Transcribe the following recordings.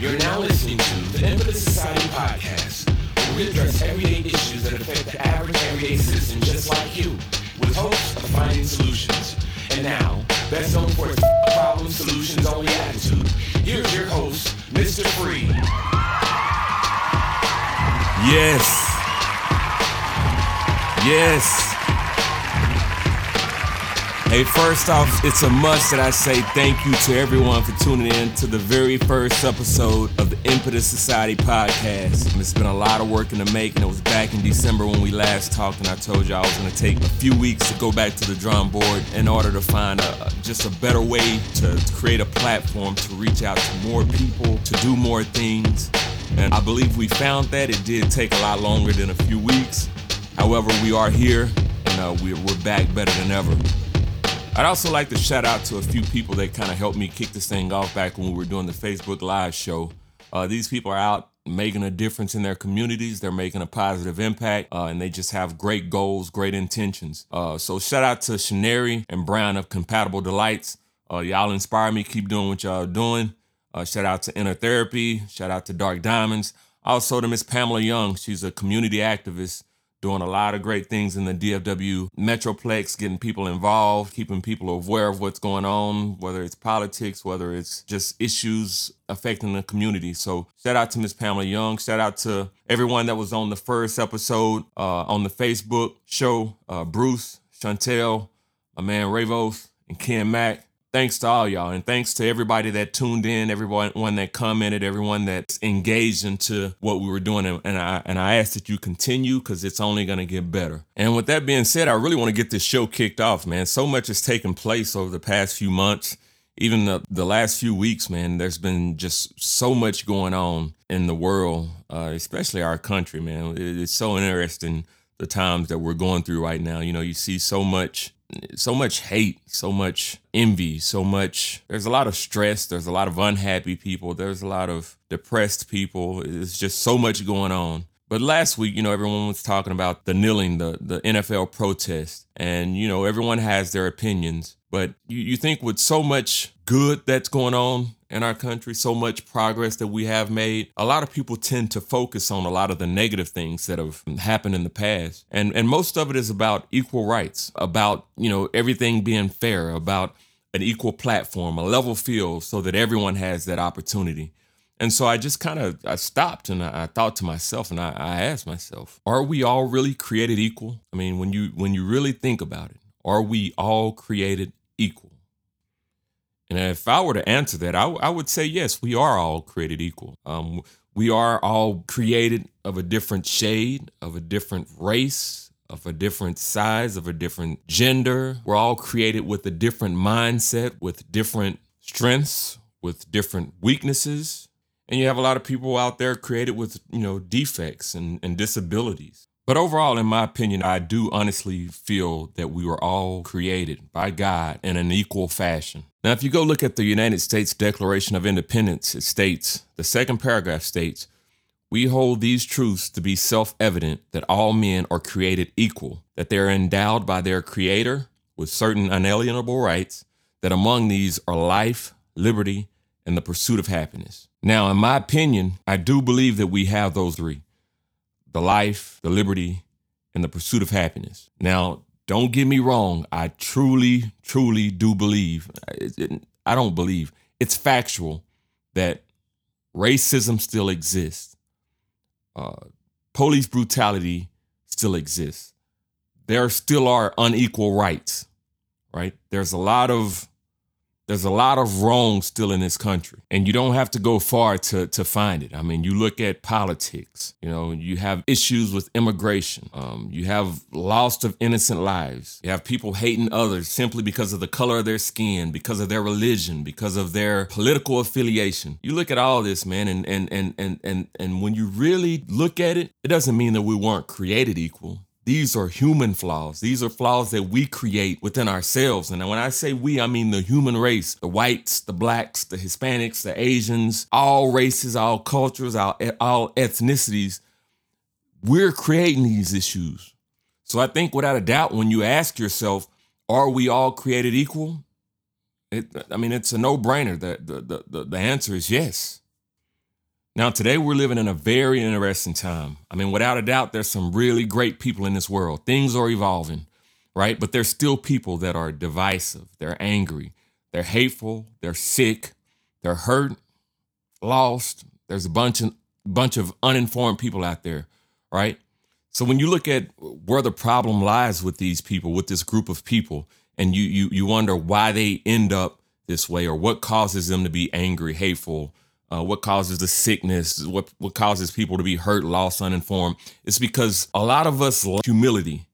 You're now listening to the Impetus Society podcast, where we address everyday issues that affect the average everyday citizen just like you, with hopes of finding solutions. And now, best known for its problem solutions only attitude, here's your host, Mr. Free. Yes. Yes. Hey, first off, it's a must that I say thank you to everyone for tuning in to the very first episode of the Impetus Society podcast. It's been a lot of work in the making. It was back in December when we last talked, and I told you I was going to take a few weeks to go back to the drawing board in order to find a, just a better way to create a platform to reach out to more people, to do more things. And I believe we found that. It did take a lot longer than a few weeks. However, we are here, and uh, we're, we're back better than ever. I'd also like to shout out to a few people that kind of helped me kick this thing off back when we were doing the Facebook Live show. Uh, these people are out making a difference in their communities. They're making a positive impact, uh, and they just have great goals, great intentions. Uh, so shout out to Shaneri and Brown of Compatible Delights. Uh, y'all inspire me. Keep doing what y'all doing. Uh, shout out to Inner Therapy. Shout out to Dark Diamonds. Also to Miss Pamela Young. She's a community activist doing a lot of great things in the DFW Metroplex, getting people involved, keeping people aware of what's going on, whether it's politics, whether it's just issues affecting the community. So shout out to Miss Pamela Young. Shout out to everyone that was on the first episode uh, on the Facebook show, uh, Bruce, Chantel, my man Ravos, and Ken Mack thanks to all y'all and thanks to everybody that tuned in everyone that commented everyone that's engaged into what we were doing and i and i ask that you continue because it's only going to get better. And with that being said i really want to get this show kicked off man. So much has taken place over the past few months even the, the last few weeks man. There's been just so much going on in the world uh, especially our country man. It's so interesting the times that we're going through right now. You know you see so much so much hate, so much envy, so much. There's a lot of stress. There's a lot of unhappy people. There's a lot of depressed people. It's just so much going on. But last week, you know, everyone was talking about the kneeling, the the NFL protest, and you know, everyone has their opinions. But you, you think with so much good that's going on in our country, so much progress that we have made, a lot of people tend to focus on a lot of the negative things that have happened in the past. And and most of it is about equal rights, about, you know, everything being fair, about an equal platform, a level field so that everyone has that opportunity. And so I just kind of I stopped and I, I, thought to myself and I, I asked myself, are we all really created equal? I mean, when you when you really think about it, are we all created equal? And if I were to answer that, I, I would say yes, we are all created equal. Um, we are all created of a different shade, of a different race, of a different size, of a different gender. We're all created with a different mindset, with different strengths, with different weaknesses. And you have a lot of people out there created with, you know, defects and, and disabilities. But overall, in my opinion, I do honestly feel that we were all created by God in an equal fashion. Now, if you go look at the United States Declaration of Independence, it states, the second paragraph states, we hold these truths to be self evident that all men are created equal, that they are endowed by their Creator with certain unalienable rights, that among these are life, liberty, and the pursuit of happiness. Now, in my opinion, I do believe that we have those three the life, the liberty, and the pursuit of happiness. Now, don't get me wrong. I truly, truly do believe, I don't believe, it's factual that racism still exists. Uh, police brutality still exists. There still are unequal rights, right? There's a lot of there's a lot of wrong still in this country and you don't have to go far to, to find it. I mean you look at politics you know you have issues with immigration. Um, you have loss of innocent lives. You have people hating others simply because of the color of their skin because of their religion because of their political affiliation. You look at all this man and and and and and, and when you really look at it it doesn't mean that we weren't created equal these are human flaws. These are flaws that we create within ourselves. And when I say we, I mean the human race the whites, the blacks, the Hispanics, the Asians, all races, all cultures, all, all ethnicities. We're creating these issues. So I think without a doubt, when you ask yourself, are we all created equal? It, I mean, it's a no brainer. The, the, the, the answer is yes. Now, today we're living in a very interesting time. I mean, without a doubt, there's some really great people in this world. Things are evolving, right? But there's still people that are divisive, they're angry, they're hateful, they're sick, they're hurt, lost. There's a bunch of bunch of uninformed people out there, right? So when you look at where the problem lies with these people, with this group of people, and you you you wonder why they end up this way or what causes them to be angry, hateful, uh, what causes the sickness, what what causes people to be hurt, lost, uninformed. It's because a lot of us humility.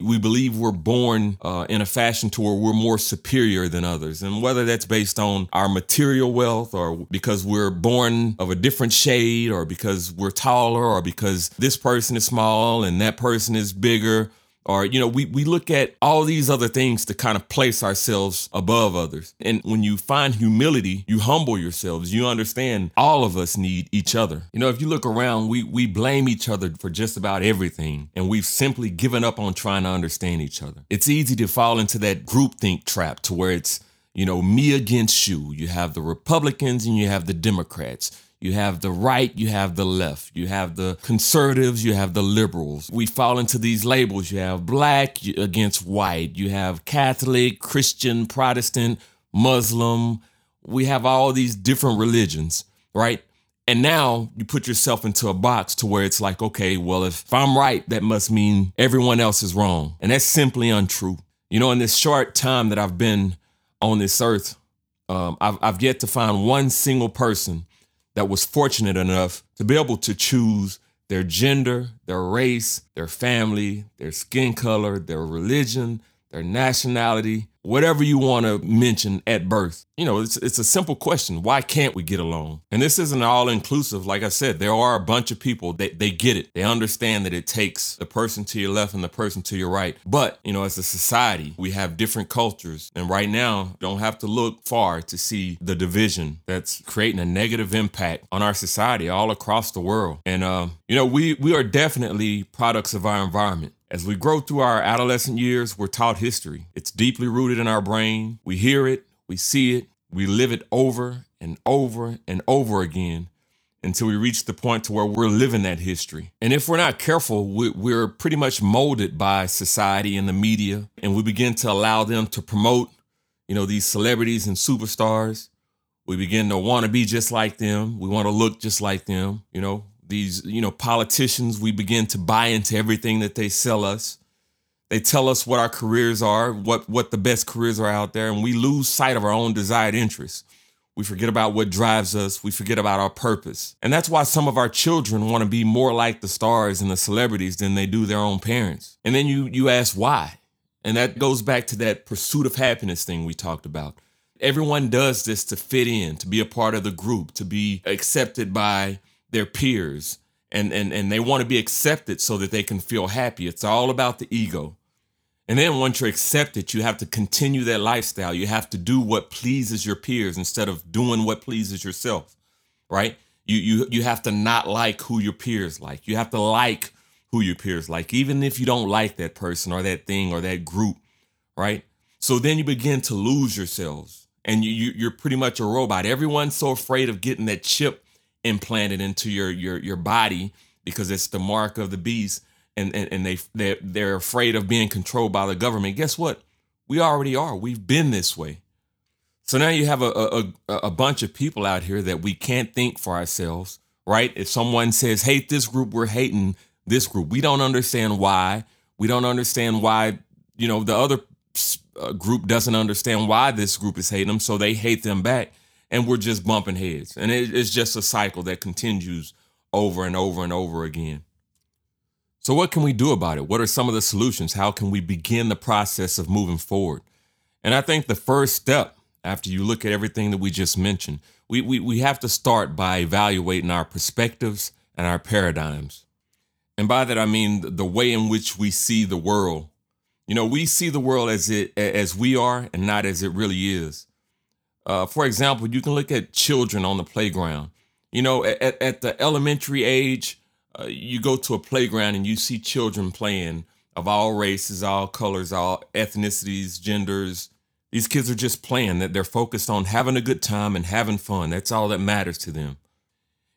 We believe we're born uh, in a fashion to where we're more superior than others, and whether that's based on our material wealth, or because we're born of a different shade, or because we're taller, or because this person is small and that person is bigger, or you know we, we look at all these other things to kind of place ourselves above others. And when you find humility you humble yourselves. You understand all of us need each other. You know if you look around we we blame each other for just about everything and we've simply given up on trying to understand each other. It's easy to fall into that groupthink trap to where it's you know me against you. You have the republicans and you have the democrats you have the right, you have the left, you have the conservatives, you have the liberals. We fall into these labels. You have black against white, you have Catholic, Christian, Protestant, Muslim. We have all these different religions, right? And now you put yourself into a box to where it's like, okay, well, if I'm right, that must mean everyone else is wrong. And that's simply untrue. You know, in this short time that I've been on this earth, um, I've, I've yet to find one single person that was fortunate enough to be able to choose their gender, their race, their family, their skin color, their religion, their nationality, whatever you want to mention at birth. You know, it's, it's a simple question. Why can't we get along? And this isn't all inclusive. Like I said, there are a bunch of people that they get it. They understand that it takes the person to your left and the person to your right. But, you know, as a society, we have different cultures. And right now, don't have to look far to see the division that's creating a negative impact on our society all across the world. And, uh, you know, we, we are definitely products of our environment. As we grow through our adolescent years, we're taught history. It's deeply rooted in our brain. We hear it, we see it, we live it over and over and over again until we reach the point to where we're living that history. And if we're not careful, we're pretty much molded by society and the media, and we begin to allow them to promote, you know, these celebrities and superstars. We begin to want to be just like them. We want to look just like them. You know, these you know politicians we begin to buy into everything that they sell us. They tell us what our careers are what what the best careers are out there and we lose sight of our own desired interests. We forget about what drives us. We forget about our purpose. And that's why some of our children want to be more like the stars and the celebrities than they do their own parents. And then you you ask why. And that goes back to that pursuit of happiness thing we talked about. Everyone does this to fit in to be a part of the group to be accepted by their peers and, and, and they want to be accepted so that they can feel happy. It's all about the ego. And then once you're accepted, you have to continue that lifestyle. You have to do what pleases your peers instead of doing what pleases yourself, right? You, you, you have to not like who your peers like. You have to like who your peers like, even if you don't like that person or that thing or that group, right? So then you begin to lose yourselves and you, you, you're pretty much a robot. Everyone's so afraid of getting that chip implanted into your your your body because it's the mark of the beast and and, and they they're, they're afraid of being controlled by the government. Guess what? We already are. We've been this way. So now you have a, a, a bunch of people out here that we can't think for ourselves right? If someone says hate this group we're hating this group. We don't understand why. We don't understand why you know the other uh, group doesn't understand why this group is hating them so they hate them back and we're just bumping heads. And it, it's just a cycle that continues over and over and over again. So, what can we do about it? What are some of the solutions? How can we begin the process of moving forward? And I think the first step, after you look at everything that we just mentioned, we, we, we have to start by evaluating our perspectives and our paradigms. And by that, I mean the way in which we see the world. You know, we see the world as it as we are and not as it really is. Uh, for example, you can look at children on the playground. You know, at, at the elementary age, uh, you go to a playground and you see children playing of all races, all colors, all ethnicities, genders. These kids are just playing, that they're focused on having a good time and having fun. That's all that matters to them.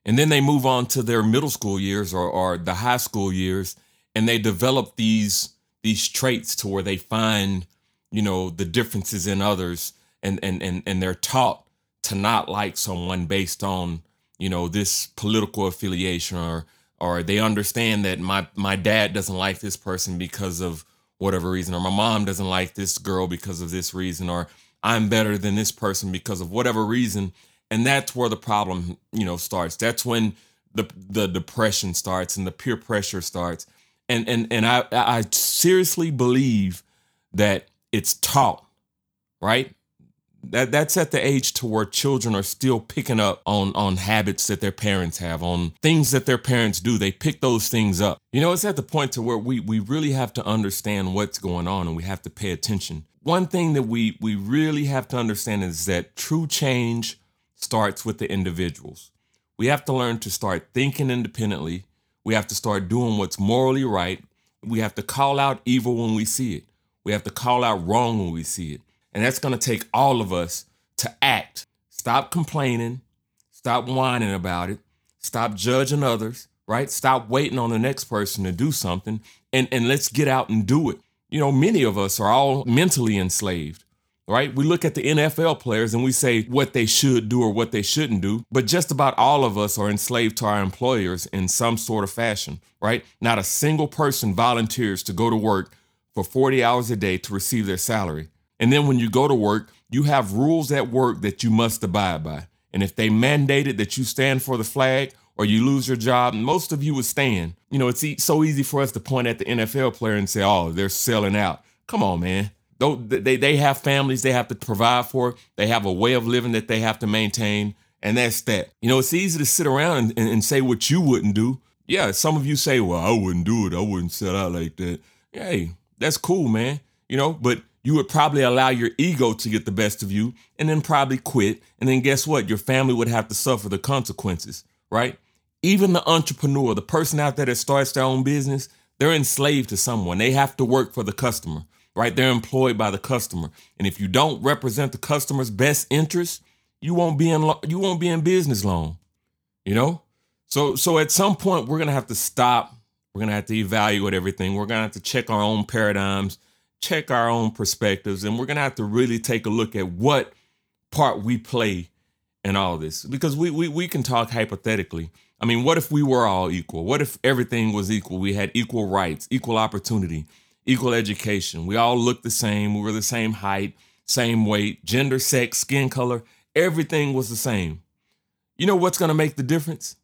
And then they move on to their middle school years or, or the high school years, and they develop these these traits to where they find, you know, the differences in others and and and, and they're taught to not like someone based on, you know, this political affiliation or or they understand that my my dad doesn't like this person because of whatever reason or my mom doesn't like this girl because of this reason or I'm better than this person because of whatever reason. And that's where the problem you know starts. That's when the the depression starts and the peer pressure starts. And and and I I seriously believe that it's taught right that that's at the age to where children are still picking up on on habits that their parents have on things that their parents do. They pick those things up. You know it's at the point to where we we really have to understand what's going on and we have to pay attention. One thing that we we really have to understand is that true change starts with the individuals. We have to learn to start thinking independently. We have to start doing what's morally right. We have to call out evil when we see it. We have to call out wrong when we see it and that's going to take all of us to act. Stop complaining. Stop whining about it. Stop judging others, right? Stop waiting on the next person to do something and, and let's get out and do it. You know, many of us are all mentally enslaved, right? We look at the NFL players and we say what they should do or what they shouldn't do, but just about all of us are enslaved to our employers in some sort of fashion, right? Not a single person volunteers to go to work for 40 hours a day to receive their salary. And then when you go to work, you have rules at work that you must abide by. And if they mandated that you stand for the flag or you lose your job, most of you would stand. You know, it's e- so easy for us to point at the NFL player and say, oh, they're selling out. Come on, man. They, they have families they have to provide for, they have a way of living that they have to maintain. And that's that. You know, it's easy to sit around and, and say what you wouldn't do. Yeah, some of you say, well, I wouldn't do it. I wouldn't sell out like that. Hey, that's cool, man. You know, but you would probably allow your ego to get the best of you and then probably quit. And then guess what? Your family would have to suffer the consequences, right? Even the entrepreneur, the person out there that starts their own business, they're enslaved to someone. They have to work for the customer, right? They're employed by the customer. And if you don't represent the customer's best interest, you won't be in you won't be in business long. You know? So so at some point we're going to have to stop. We're going to have to evaluate everything. We're going to have to check our own paradigms check our own perspectives and we're going to have to really take a look at what part we play in all this because we, we we can talk hypothetically. I mean what if we were all equal? What if everything was equal? We had equal rights equal opportunity equal education. We all looked the same we were the same height same weight gender sex skin color everything was the same. You know what's going to make the difference?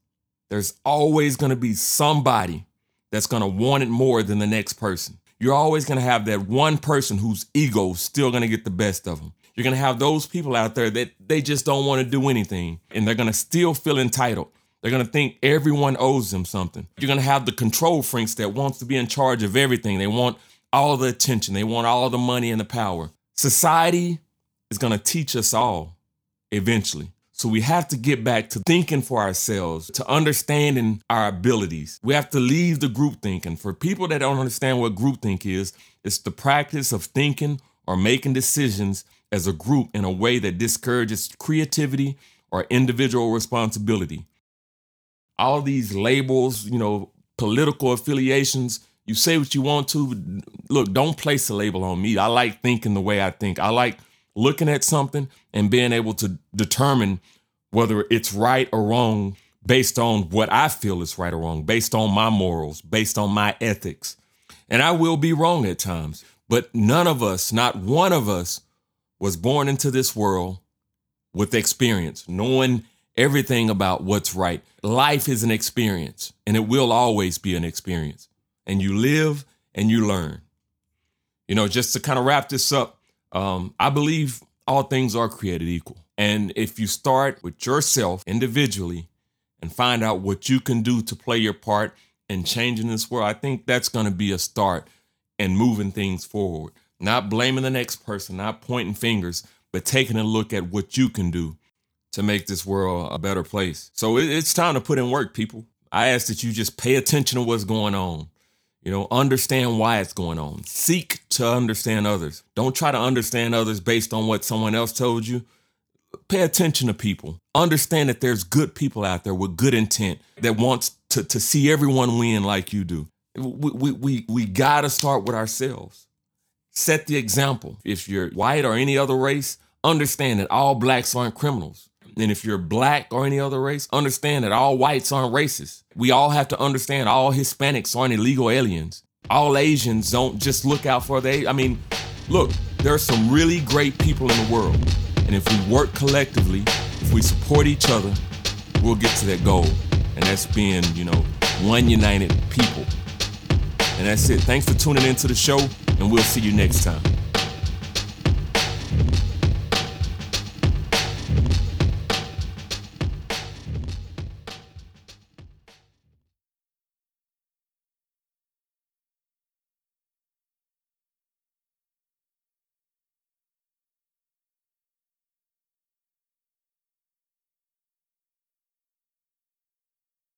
There's always going to be somebody that's going to want it more than the next person you're always going to have that one person whose ego is still going to get the best of them. You're going to have those people out there that they just don't want to do anything and they're going to still feel entitled. They're going to think everyone owes them something. You're going to have the control freaks that wants to be in charge of everything. They want all the attention. They want all the money and the power. Society is going to teach us all eventually. So we have to get back to thinking for ourselves, to understanding our abilities. We have to leave the group thinking. For people that don't understand what groupthink is, it's the practice of thinking or making decisions as a group in a way that discourages creativity or individual responsibility. All these labels, you know, political affiliations, you say what you want to. Look, don't place a label on me. I like thinking the way I think. I like looking at something and being able to determine whether it's right or wrong based on what I feel is right or wrong, based on my morals, based on my ethics. And I will be wrong at times, but none of us, not one of us, was born into this world with experience, knowing everything about what's right. Life is an experience, and it will always be an experience. And you live and you learn. You know, just to kind of wrap this up, um, I believe all things are created equal. And if you start with yourself individually and find out what you can do to play your part in changing this world, I think that's going to be a start in moving things forward. Not blaming the next person, not pointing fingers, but taking a look at what you can do to make this world a better place. So it's time to put in work, people. I ask that you just pay attention to what's going on. You know, understand why it's going on. Seek to understand others. Don't try to understand others based on what someone else told you. pay attention to people. Understand that there's good people out there with good intent that wants to, to see everyone win like you do. We, we, we, we gotta start with ourselves. Set the example. If you're white or any other race, understand that all blacks aren't criminals. And if you're black or any other race, understand that all whites aren't racist. We all have to understand all Hispanics aren't illegal aliens. All Asians don't just look out for they. I mean, look, there are some really great people in the world. And if we work collectively, if we support each other, we'll get to that goal. And that's being, you know, one united people. And that's it. Thanks for tuning into the show, and we'll see you next time.